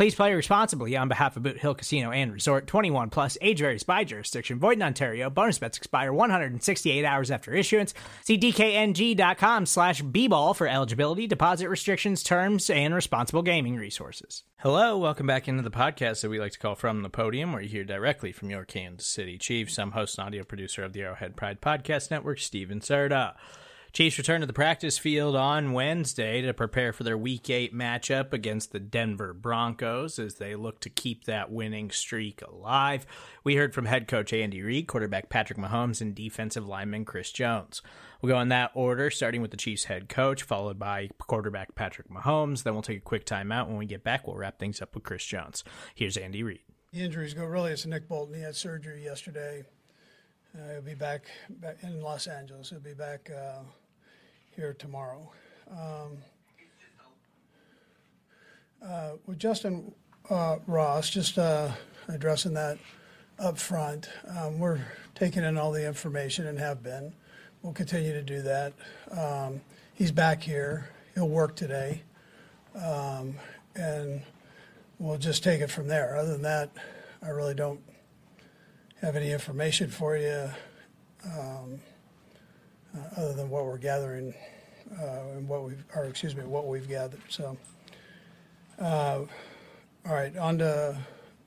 Please play responsibly on behalf of Boot Hill Casino and Resort 21 plus age varies by jurisdiction. Void in Ontario. Bonus bets expire 168 hours after issuance. See DKNG.com slash B-ball for eligibility, deposit restrictions, terms, and responsible gaming resources. Hello, welcome back into the podcast that we like to call From the Podium, where you hear directly from your Kansas City Chiefs. I'm host and audio producer of the Arrowhead Pride Podcast Network, Steven Serta. Chiefs return to the practice field on Wednesday to prepare for their Week 8 matchup against the Denver Broncos as they look to keep that winning streak alive. We heard from head coach Andy Reid, quarterback Patrick Mahomes, and defensive lineman Chris Jones. We'll go in that order, starting with the Chiefs head coach, followed by quarterback Patrick Mahomes. Then we'll take a quick timeout. When we get back, we'll wrap things up with Chris Jones. Here's Andy Reid. The injuries go really. It's Nick Bolton. He had surgery yesterday. Uh, he'll be back, back in Los Angeles. He'll be back uh, here tomorrow. Um, uh, with Justin uh, Ross, just uh, addressing that up front, um, we're taking in all the information and have been. We'll continue to do that. Um, he's back here. He'll work today. Um, and we'll just take it from there. Other than that, I really don't have any information for you um, uh, other than what we're gathering uh, and what we've, or excuse me, what we've gathered. So, uh, all right, on to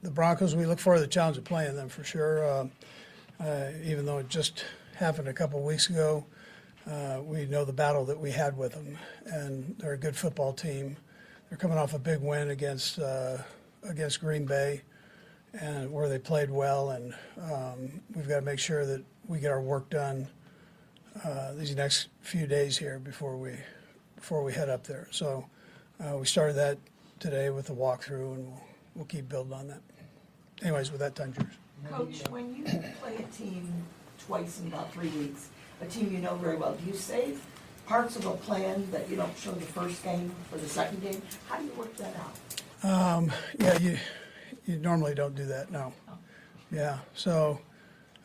the Broncos. We look forward to the challenge of playing them for sure. Uh, uh, even though it just happened a couple weeks ago, uh, we know the battle that we had with them, and they're a good football team. They're coming off a big win against uh, against Green Bay, and where they played well, and um, we've got to make sure that we get our work done uh, these next few days here before we before we head up there. So uh, we started that today with the walkthrough, and we'll, we'll keep building on that. Anyways, with that, time yours. Coach, when you play a team twice in about three weeks, a team you know very well, do you save parts of a plan that you don't show the first game for the second game? How do you work that out? Um, yeah, you you normally don't do that. No. Yeah. So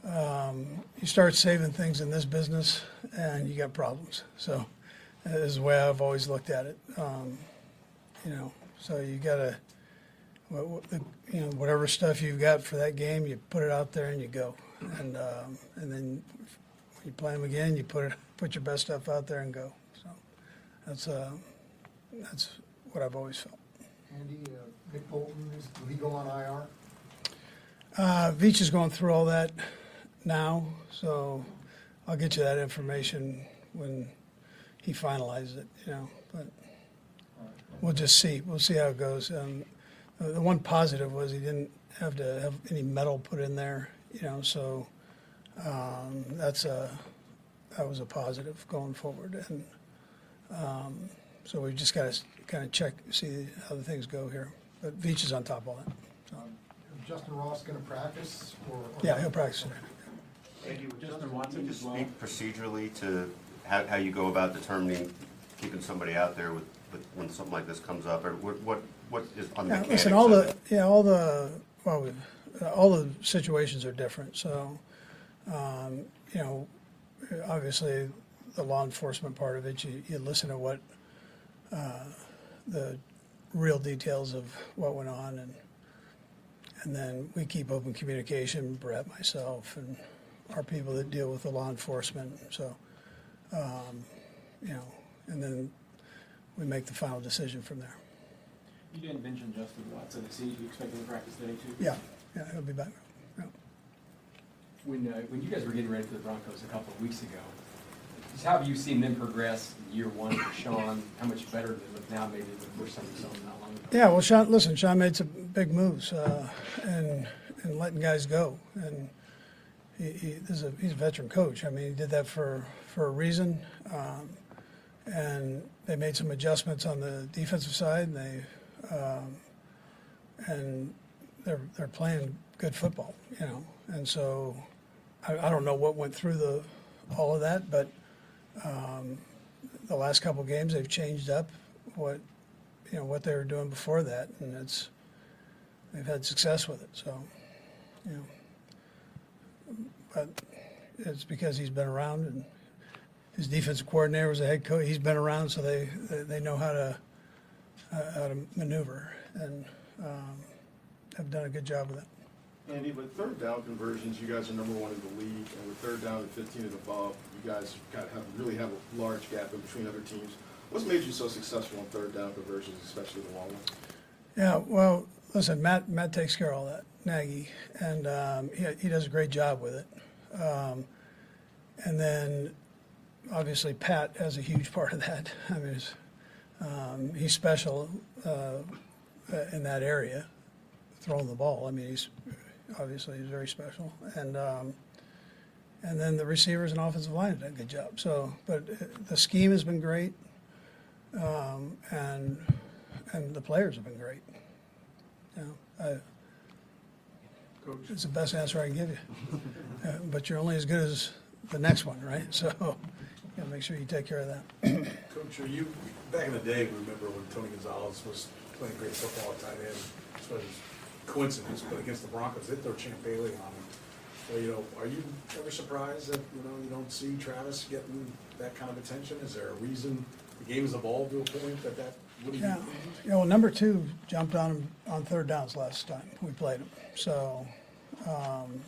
um, you start saving things in this business, and you got problems. So that is the way I've always looked at it. Um, you know, so you got to, you know, whatever stuff you've got for that game, you put it out there and you go, and um, and then when you play them again, you put it, put your best stuff out there and go. So that's uh, that's what I've always felt. Andy, uh, Nick Bolton, is, legal on IR? Uh, Veach is going through all that now, so I'll get you that information when he finalizes it, you know, but we'll just see, we'll see how it goes. Um, the the one positive was he didn't have to have any metal put in there, you know, so, um, that's a, that was a positive going forward, and, um, so we've just gotta kind of check, see how the things go here, but Veach is on top of all that, so, Justin Ross going to practice? Or, or yeah, he'll practice it. Andy, would Justin Watson just speak procedurally to how, how you go about determining keeping somebody out there with, with when something like this comes up, or what, what, what is on the Yeah, mechanics listen, all of the, it? yeah, all the, well, we- uh, all the situations are different, so, um, you know, obviously, the law enforcement part of it, you, you listen to what, uh, the real details of what went on, and, and then we keep open communication, Brett, myself, and our people that deal with the law enforcement, so, um, you know, and then we make the final decision from there. You didn't mention Justin Watson. Is he, you expect him to practice today too? Yeah, yeah, he'll be back. Yeah. When, uh, when you guys were getting ready for the Broncos a couple of weeks ago, Just how have you seen them progress year one for Sean? How much better they look now maybe than the first time you saw them not long ago? Yeah, well, Sean, listen, Sean made some big moves uh, and and letting guys go, and he, he, is a, he's a veteran coach. I mean, he did that for for a reason, um, and they made some adjustments on the defensive side, and they um, and they're they're playing good football, you know, and so I, I don't know what went through the all of that, but um, the last couple of games they've changed up what you know what they were doing before that, and it's they've had success with it. So, you know, but it's because he's been around and his defensive coordinator was a head coach. He's been around, so they they, they know how to uh, how to maneuver and um, have done a good job with it. Andy, with third down conversions, you guys are number one in the league, and with third down and 15 and above, you guys kind of have, really have a large gap in between other teams. What's made you so successful in third down conversions, especially the long ones? Yeah, well, listen, Matt Matt takes care of all that, Nagy, and um, he, he does a great job with it. Um, and then, obviously, Pat has a huge part of that. I mean, it's, um, he's special uh, in that area, throwing the ball. I mean, he's obviously he's very special, and um, and then the receivers and offensive line have done a good job. So, but uh, the scheme has been great, um, and and the players have been great. You know, Coach, it's the best answer I can give you. Uh, but you're only as good as the next one, right? So, you gotta make sure you take care of that. Coach, are you, back in the day, remember when Tony Gonzalez was playing great football at tight end, it was coincidence, but against the Broncos, they throw Champ Bailey on him. So, you know, are you ever surprised that, you know, you don't see Travis getting that kind of attention? Is there a reason the game has evolved to a point that that wouldn't Yeah, be? yeah. Well, number two jumped on him on third downs last time we played him. So, um,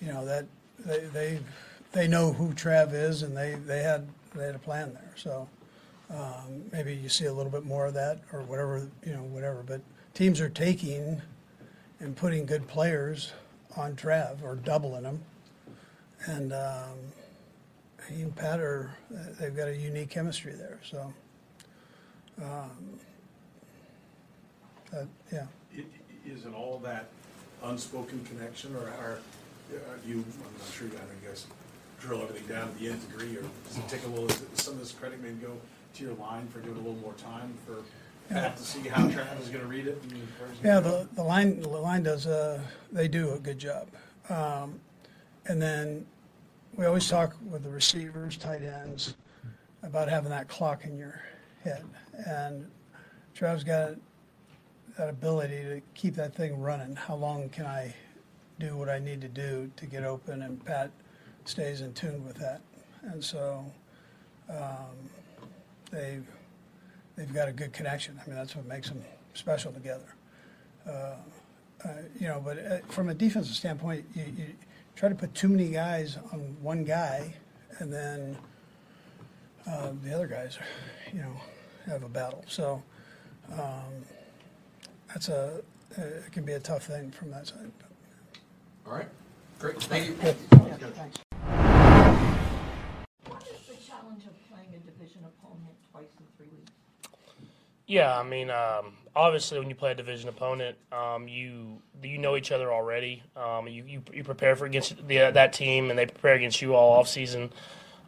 you know that they they they know who Trav is, and they they had they had a plan there. So um, maybe you see a little bit more of that, or whatever you know, whatever. But teams are taking and putting good players on Trav or doubling them, and um, he and Pat are they've got a unique chemistry there. So. Uh, yeah. I- i- Is it all that unspoken connection, or are, are you, I'm not sure, I you guys drill everything down to the nth degree, or does it take a little, does some of this credit maybe go to your line for doing a little more time for Pat to see how Travis is gonna read it? and Yeah, the, the line, the line does, uh, they do a good job. Um, and then we always talk with the receivers, tight ends, about having that clock in your head. And Trav's got that ability to keep that thing running. How long can I do what I need to do to get open? And Pat stays in tune with that. And so, um, they've, they've got a good connection. I mean, that's what makes them special together. Uh, uh, you know, but uh, from a defensive standpoint, you, you try to put too many guys on one guy, and then uh, the other guys, you know, have a battle. So um, that's a it can be a tough thing from that side. All right, great, thank you. Yeah, thanks. What is the challenge of playing a division opponent twice in three weeks? Yeah, I mean, um, obviously, when you play a division opponent, um, you you know each other already. Um, you, you you prepare for against the, that team, and they prepare against you all off season.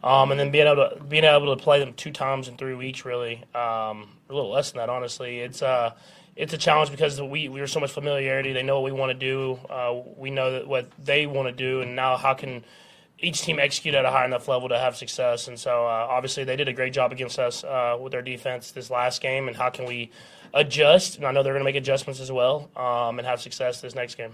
Um, and then being able to being able to play them two times in three weeks, really, um, a little less than that, honestly. It's uh, it's a challenge because we we are so much familiarity. They know what we want to do. Uh, we know that what they want to do, and now how can each team execute at a high enough level to have success. And so, uh, obviously, they did a great job against us uh, with their defense this last game. And how can we adjust? And I know they're going to make adjustments as well um, and have success this next game.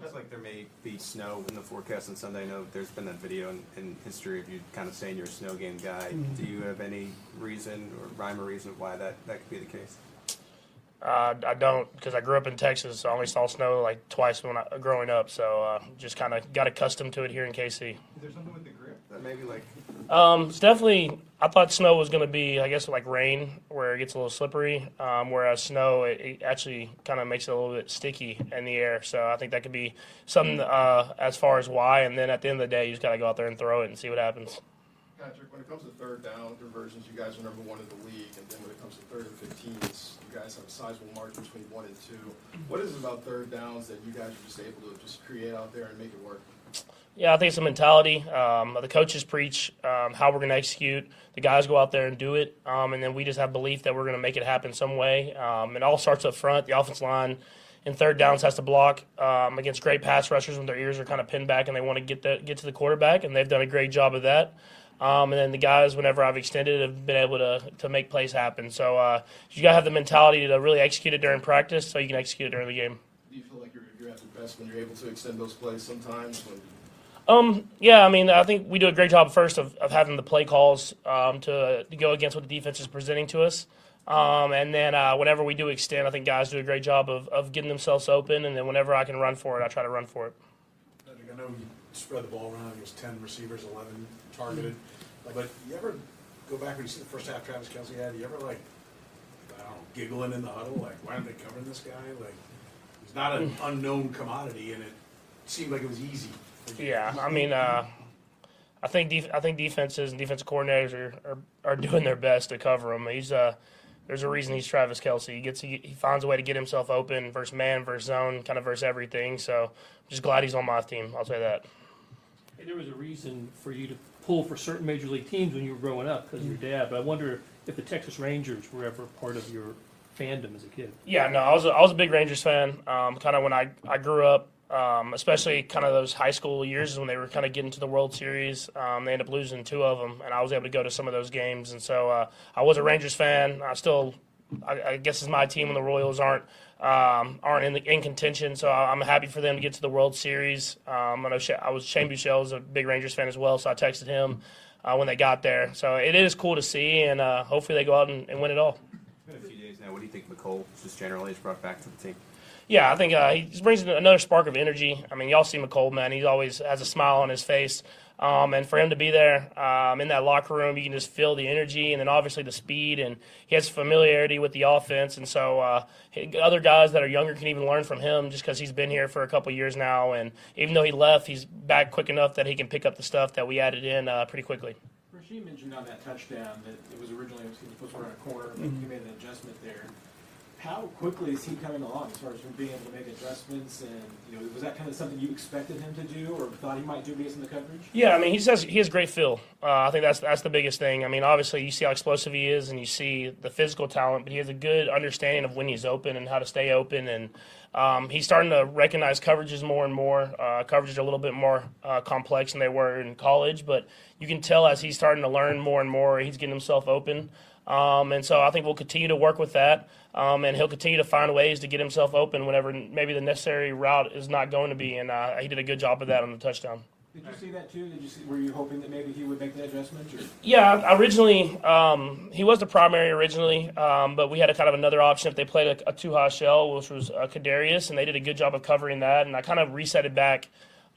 Looks like there may be snow in the forecast on Sunday. I know there's been that video in, in history of you kind of saying you're a snow game guy. Do you have any reason or rhyme or reason why that, that could be the case? Uh, I don't because I grew up in Texas. So I only saw snow like twice when I growing up. So uh, just kind of got accustomed to it here in KC. Is there something with the grip that maybe like Um, it's definitely. I thought snow was going to be, I guess, like rain, where it gets a little slippery. Um, whereas snow, it, it actually kind of makes it a little bit sticky in the air. So I think that could be something uh, as far as why. And then at the end of the day, you just got to go out there and throw it and see what happens. Patrick, when it comes to third down conversions, you guys are number one in the league, and then when it comes to third and fifteens, you guys have a sizable margin between one and two. What is it about third downs that you guys are just able to just create out there and make it work? Yeah, I think it's a mentality. Um, the coaches preach um, how we're going to execute. The guys go out there and do it, um, and then we just have belief that we're going to make it happen some way. Um, it all starts up front. The offense line in third downs has to block um, against great pass rushers when their ears are kind of pinned back and they want to get the, get to the quarterback, and they've done a great job of that. Um, and then the guys, whenever I've extended, have been able to to make plays happen. So uh, you got to have the mentality to really execute it during practice, so you can execute it during the game. Do you feel like you're, you're at your best when you're able to extend those plays sometimes? When Um, yeah, I mean, I think we do a great job first of, of having the play calls um, to, to go against what the defense is presenting to us. Um, and then uh, whenever we do extend, I think guys do a great job of, of getting themselves open. And then whenever I can run for it, I try to run for it. I know spread the ball around, it was ten receivers, eleven targeted, but you ever go back when you see the first half Travis Kelce had, you ever like, I don't know, giggling in the huddle, like, why aren't they covering this guy? Like, he's not an unknown commodity, and it seemed like it was easy. Yeah, I mean, uh, I think def- I think defenses and defensive coordinators are, are, are doing their best to cover him. He's uh, there's a reason he's Travis Kelce. He gets he, he finds a way to get himself open versus man versus zone, kind of versus everything. So I'm just glad he's on my team. I'll say that. There was a reason for you to pull for certain major league teams when you were growing up because of your dad, but I wonder if the Texas Rangers were ever part of your fandom as a kid. Yeah, no, I was a, I was a big Rangers fan. Um, kind of when I, I grew up, um, especially kind of those high school years when they were kind of getting to the World Series. Um, they ended up losing two of them, and I was able to go to some of those games. And so uh, I was a Rangers fan. I still, I, I guess, it's my team when the Royals aren't um, aren't in, the, in contention. So I- I'm happy for them to get to the World Series. Um, I know I was Shane Buechele was a big Rangers fan as well, so I texted him uh, when they got there. So it is cool to see, and uh, hopefully they go out and, and win it all. It's been a few days now. What do you think Mecole just generally has brought back to the team? Yeah, I think uh, he just brings another spark of energy. I mean, y'all see Mecole, man. He always has a smile on his face. Um, and for him to be there um, in that locker room, you can just feel the energy and then obviously the speed. And he has familiarity with the offense. And so uh, other guys that are younger can even learn from him just because he's been here for a couple years now. And even though he left, he's back quick enough that he can pick up the stuff that we added in uh, pretty quickly. Rashee mentioned on that touchdown that it was originally he was supposed to run a corner, but he made an adjustment there. How quickly is he coming along as far as from being able to make adjustments? And you know, was that kind of something you expected him to do, or thought he might do based on the coverage? Yeah, I mean, he says he has great feel. Uh, I think that's that's the biggest thing. I mean, obviously, you see how explosive he is, and you see the physical talent, but he has a good understanding of when he's open and how to stay open. And um, he's starting to recognize coverages more and more. Uh, coverages are a little bit more uh, complex than they were in college, but you can tell as he's starting to learn more and more, he's getting himself open. Um, and so I think we'll continue to work with that, um, and he'll continue to find ways to get himself open whenever maybe the necessary route is not going to be. And uh, he did a good job of that on the touchdown. Did you see that too? Did you see? Were you hoping that maybe he would make the adjustment? Or? Yeah, originally um, he was the primary originally, um, but we had a kind of another option if they played a, a two high shell, which was uh, Kadarius, and they did a good job of covering that. And I kind of reset it back,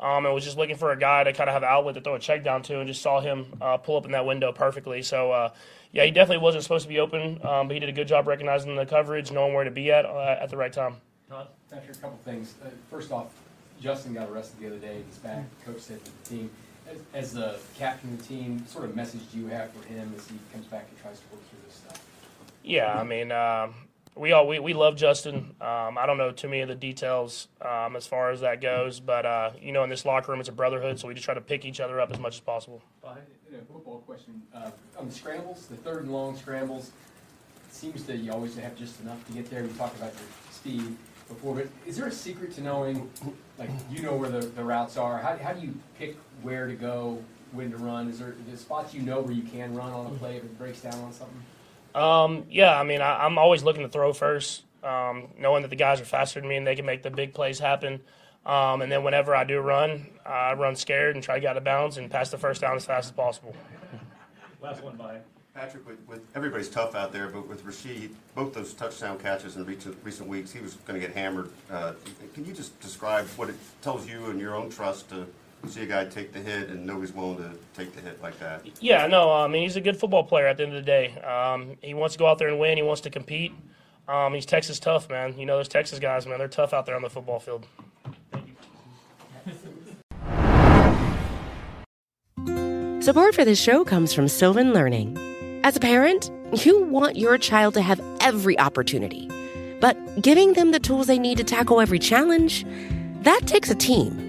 um, and was just looking for a guy to kind of have an outlet to throw a check down to, and just saw him uh, pull up in that window perfectly. So uh, yeah, he definitely wasn't supposed to be open, um, but he did a good job recognizing the coverage, knowing where to be at uh, at the right time. Todd? Patrick, a couple things. Uh, first off, Justin got arrested the other day. He's back. Coach said to the team, as, as the captain of the team, what sort of message do you have for him as he comes back and tries to work through this stuff? Yeah, I mean, um, we all we, we love Justin. Um, I don't know too many of the details um, as far as that goes, but uh, you know, in this locker room, it's a brotherhood, so we just try to pick each other up as much as possible. A football question. Uh, on scrambles, the third and long scrambles, it seems that you always have just enough to get there. We talked about your speed before, but is there a secret to knowing, like, you know where the, the routes are? How, how do you pick where to go, when to run? Is there the spots you know where you can run on a play if it breaks down on something? Um, yeah, I mean, I, I'm always looking to throw first, um, knowing that the guys are faster than me and they can make the big plays happen. Um, and then whenever I do run, I run scared and try to get out of bounds and pass the first down as fast as possible. Last one by. Patrick, with, with everybody's tough out there, but with Rashee, both those touchdown catches in recent, recent weeks, he was going to get hammered. Uh, can you just describe what it tells you and your own trust to see a guy take the hit and nobody's willing to take the hit like that? Yeah, no, I mean, he's a good football player at the end of the day. Um, he wants to go out there and win. He wants to compete. Um, he's Texas tough, man. You know, those Texas guys, man, they're tough out there on the football field. Support for this show comes from Sylvan Learning. As a parent, you want your child to have every opportunity, but giving them the tools they need to tackle every challenge, that takes a team.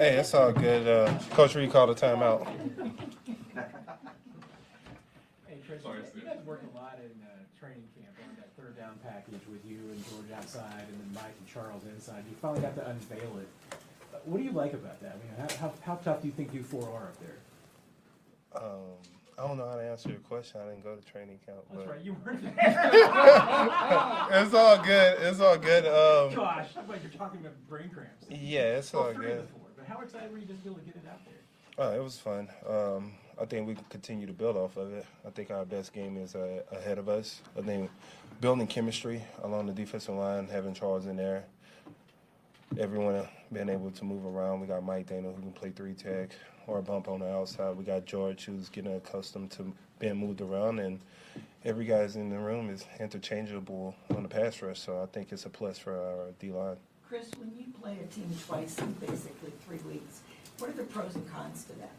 Hey, it's all good. Uh, Coach Reid called a timeout. Hey, Chris, you guys worked a lot in uh, training camp on that third down package with you and George outside and then Mike and Charles inside. You finally got to unveil it. Uh, What do you like about that? I mean, how, how, how tough do you think you four are up there? Um, I don't know how to answer your question. I didn't go to training camp. That's but- right, you weren't there. it's all good. It's all good. Um, Gosh, I'm like you're talking about brain cramps. Yeah, it's Well, all three of good. the four, But how excited were you just to be able to get it out there? Oh, it was fun. Um, I think we can continue to build off of it. I think our best game is uh, ahead of us. I think building chemistry along the defensive line, having Charles in there, everyone being able to move around. We got Mike Danna who can play three tech or a bump on the outside. We got George who's getting accustomed to being moved around, and every guy's in the room is interchangeable on the pass rush. So I think it's a plus for our D line. Chris, when you play a team twice in basically three weeks, what are the pros and cons to that?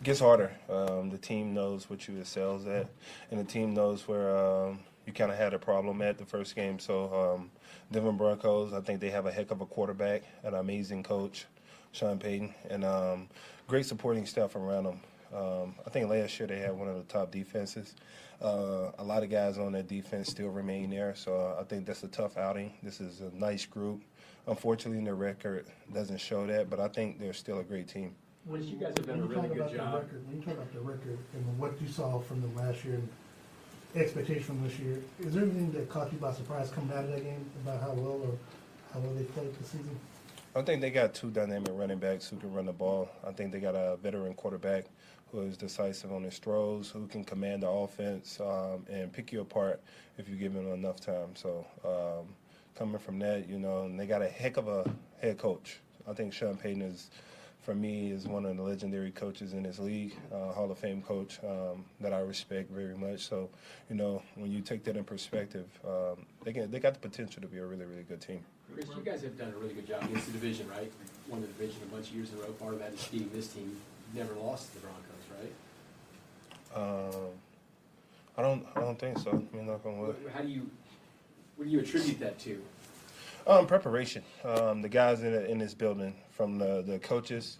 It gets harder. Um, the team knows what you excels at, and the team knows where um, you kind of had a problem at the first game. So, um, Denver Broncos, I think they have a heck of a quarterback, an amazing coach, Sean Payton, and um, great supporting staff around them. Um, I think last year they had one of the top defenses. Uh, a lot of guys on that defense still remain there, so I think that's a tough outing. This is a nice group. Unfortunately, their record doesn't show that, but I think they're still a great team. When you guys have done a really good about the job. record- When you talk about the record and what you saw from them last year and expectation from this year, is there anything that caught you by surprise coming out of that game about how well or how well they played this season? I think they got two dynamic running backs who can run the ball. I think they got a veteran quarterback who is decisive on his throws, who can command the offense um, and pick you apart if you give him enough time. So um, coming from that, you know, and they got a heck of a head coach. I think Sean Payton is, for me, is one of the legendary coaches in this league, uh, Hall of Fame coach um, that I respect very much. So, you know, when you take that in perspective, um, they can, they got the potential to be a really, really good team. Chris, you guys have done a really good job against the division, right? Won the division a bunch of years in a row. Part of that is beating this team. Never lost to the Broncos, right? Um, I don't. I don't think so. I mean, knock on wood. How do you, what do you attribute that to? Um, preparation. Um, the guys in in this building, from the, the coaches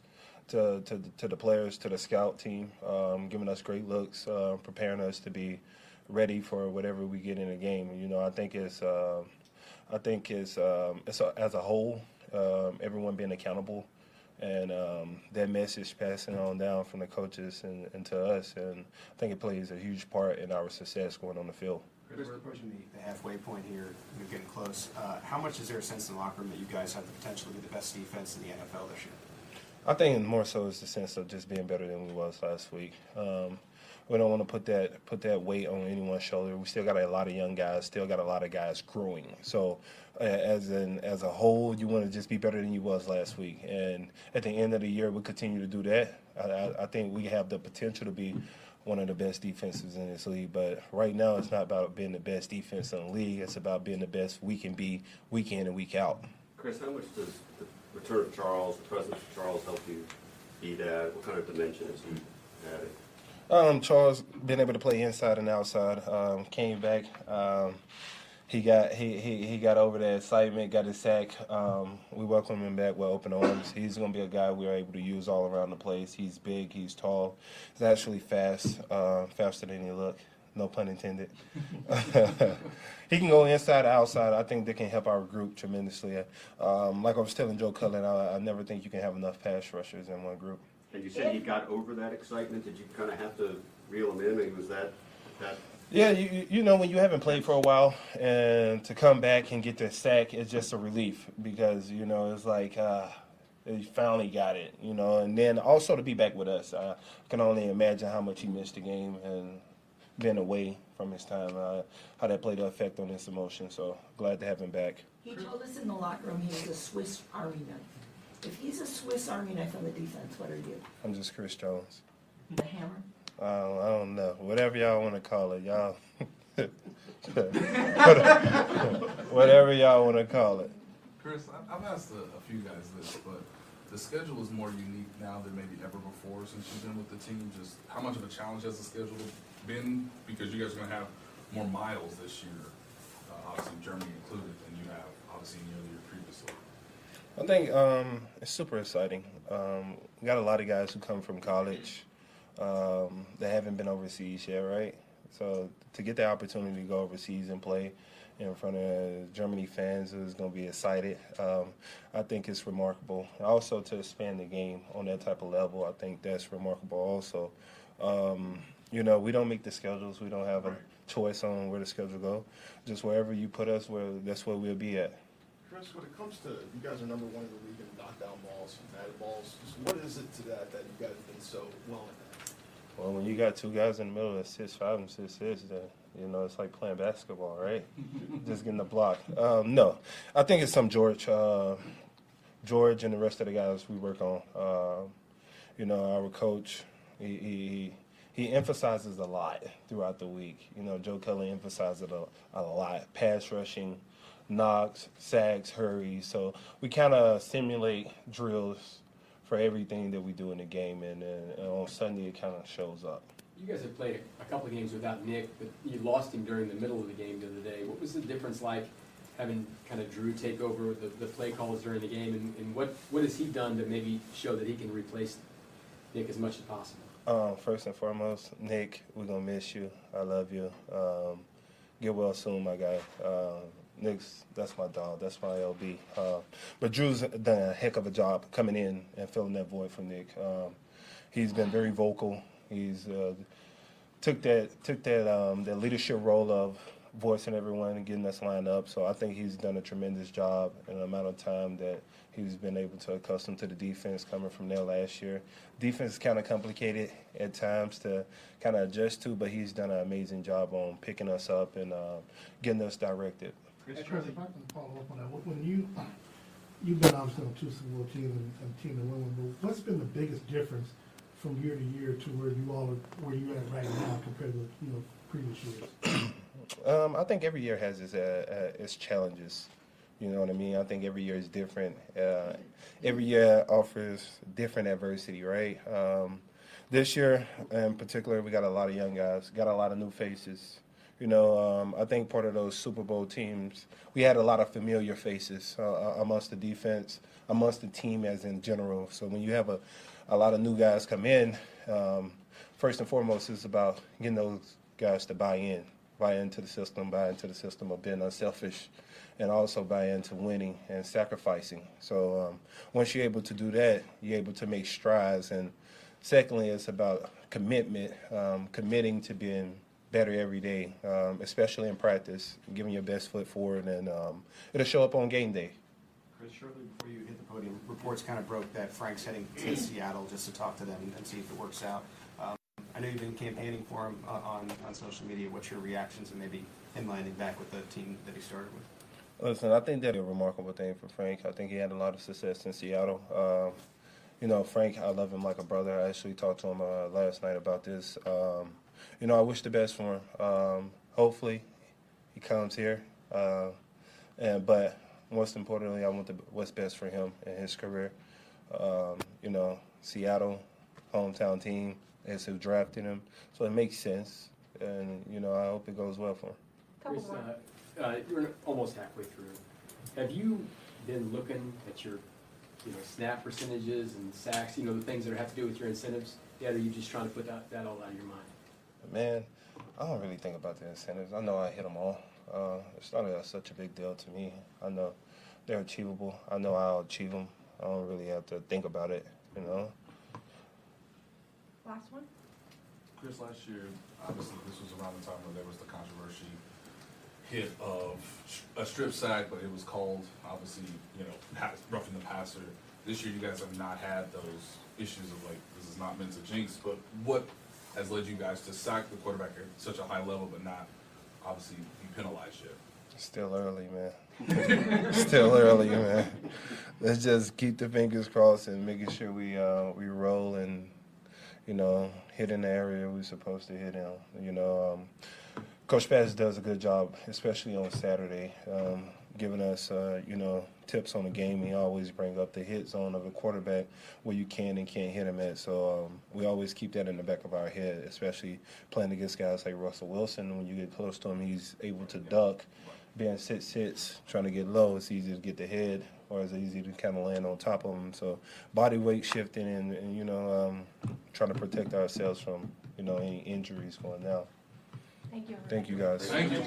to, to to the players to the scout team, um, giving us great looks, uh, preparing us to be ready for whatever we get in the game. You know, I think it's. um I think it's um, it's a, as a whole, um, everyone being accountable, and that message passing on down from the coaches and, and to us, and I think it plays a huge part in our success going on the field. Chris, we're approaching the- the halfway point here. We're getting close. Uh, how much is there a sense in the locker room that you guys have the potential to be the best defense in the NFL this year? I think more so is the sense of just being better than we was last week. Um, we don't want to put that put that weight on anyone's shoulder. We still got a lot of young guys, still got a lot of guys growing. So, uh, as an as a whole, you want to just be better than you was last week. And at the end of the year, we continue to do that. I, I, I think we have the potential to be one of the best defenses in this league. But right now, it's not about being the best defense in the league. It's about being the best we can be week in and week out. Chris, how much does the return of Charles, the presence of Charles, help you be that? What kind of dimension is he adding? Um, Charles been able to play inside and outside. Um, came back. Um, he got he, he, he got over that excitement, got his sack. Um, we welcome him back with open arms. He's going to be a guy we're able to use all around the place. He's big, he's tall, he's actually fast, uh, faster than he look. No pun intended. he can go inside, outside. I think they can help our group tremendously. Um, like I was telling Joe Cullen, I, I never think you can have enough pass rushers in one group. And you said he got over that excitement. Did you kind of have to reel him in? I mean, was that that? Yeah, you you- know when you haven't played for a while and to come back and get the sack is just a relief because you know it's like uh, he finally got it, you know, and then also to be back with us. I can only imagine how much he missed the game and been away from his time, uh, how that played an effect on his emotion. So glad to have him back. He told us in the locker room he was a Swiss Army knife. If he's a Swiss Army knife on the defense, what are you? I'm just Chris Jones. The hammer? Uh, I don't know. Whatever y'all want to call it, y'all. Whatever y'all want to call it. Chris, I- I've asked a, a few guys this, but the schedule is more unique now than maybe ever before since you've been with the team. Just how much of a challenge has the schedule been? Because you guys are going to have more miles this year, uh, obviously Germany included, than you have obviously in the other year previously. I think um, it's super exciting. Um, we got a lot of guys who come from college um, that haven't been overseas yet, right? So to get the opportunity to go overseas and play in front of Germany fans is going to be excited. Um, I think it's remarkable. Also to expand the game on that type of level, I think that's remarkable. Also, um, you know, we don't make the schedules. We don't have a choice on where the schedule go. Just wherever you put us, where that's where we'll be at. Chris, when it comes to, you guys are number one in the league in knockdown balls, batted balls. What is it to that that you guys have been so well? Well, when you got two guys in the middle that's six five and six six, then you know it's like playing basketball, right? Just getting the block. Um, no, I think it's some George, uh, George, and the rest of the guys we work on. Uh, you know, our coach, he, he he emphasizes a lot throughout the week. You know, Joe Kelly emphasizes it a, a lot: pass rushing, knocks, sacks, hurries. So we kind of simulate drills for everything that we do in the game, and, and, and on Sunday it kind of shows up. You guys have played a couple of games without Nick, but you lost him during the middle of the game the other day. What was the difference like having kind of Drew take over the, the play calls during the game, and, and what, what has he done to maybe show that he can replace Nick as much as possible? Um, first and foremost, Nick, we're gonna miss you. I love you. Um, get well soon, my guy. Uh, Nick's that's my dog. That's my LB. Uh, but Drew's done a heck of a job coming in and filling that void for Nick. Um, he's been very vocal. He's uh, took that took that um, that leadership role of voicing everyone and getting us lined up. So I think he's done a tremendous job in the amount of time that he's been able to accustom to the defense coming from there last year. Defense is kind of complicated at times to kind of adjust to, but he's done an amazing job on picking us up and uh, getting us directed. Hey, Chris, if I can follow up on that, when- when you, you've been obviously on two Super Bowl teams and, and team that won one, but what's been the biggest difference from year to year to where you all are, where you're at right now compared to, you know, previous years? Um, I think every year has its, uh, uh, its challenges. You know what I mean? I think every year is different. Uh, every year offers different adversity, right? Um, this year, in particular, we got a lot of young guys, got a lot of new faces. You know, um, I think part of those Super Bowl teams, we had a lot of familiar faces uh, amongst the defense, amongst the team as in general. So when you have a, a lot of new guys come in, um, first and foremost, it's about getting those guys to buy in, buy into the system, buy into the system of being unselfish, and also buy into winning and sacrificing. So um, once you're able to do that, you're able to make strides. And secondly, it's about commitment, um, committing to being better every day, um, especially in practice, giving your best foot forward, and um, it'll show up on game day. Chris, shortly before you hit the podium, reports kind of broke that Frank's heading to Seattle just to talk to them and see if it works out. Um, I know you've been campaigning for him uh, on, on social media. What's your reactions and maybe him landing back with the team that he started with? Listen, I think that'd be a remarkable thing for Frank. I think he had a lot of success in Seattle. Um, you know, Frank, I love him like a brother. I actually talked to him uh, last night about this. Um, you know, I wish the best for him. Um, hopefully, he comes here. Uh, and but most importantly, I want the, what's best for him and his career. Um, you know, Seattle, hometown team, is who drafted him, so it makes sense. And you know, I hope it goes well for him. Chris, uh, uh, you're almost halfway through. Have you been looking at your, you know, snap percentages and sacks, you know, the things that have to do with your incentives? Yet, are you just trying to put that, that all out of your mind? Man, I don't really think about the incentives. I know I hit them all. Uh, it's not a, such a big deal to me. I know they're achievable. I know I'll achieve them. I don't really have to think about it, you know. Last one? Chris, last year, obviously, this was around the time where there was the controversy hit of a strip sack, but it was called, obviously, you know, pass, roughing the passer. This year, you guys have not had those issues of like, this is not meant to jinx, but what has led you guys to sack the quarterback at such a high level, but not obviously be penalized yet? Still early, man. Still early, man. Let's just keep the fingers crossed and making sure we uh, we roll and you know hit in the area we're supposed to hit in. You know, um, Coach Paz does a good job, especially on Saturday, um, giving us uh, you know tips on the game. He always bring up the hit zone of a quarterback where you can and can't hit him at. So um, we always keep that in the back of our head, especially playing against guys like Russell Wilson. When you get close to him, he's able to duck being sit sits, trying to get low, it's easy to get the head, or it's easy to kind of land on top of them. So body weight shifting and, and you know um, trying to protect ourselves from you know any injuries going down. Thank you. Thank you guys. Thank you.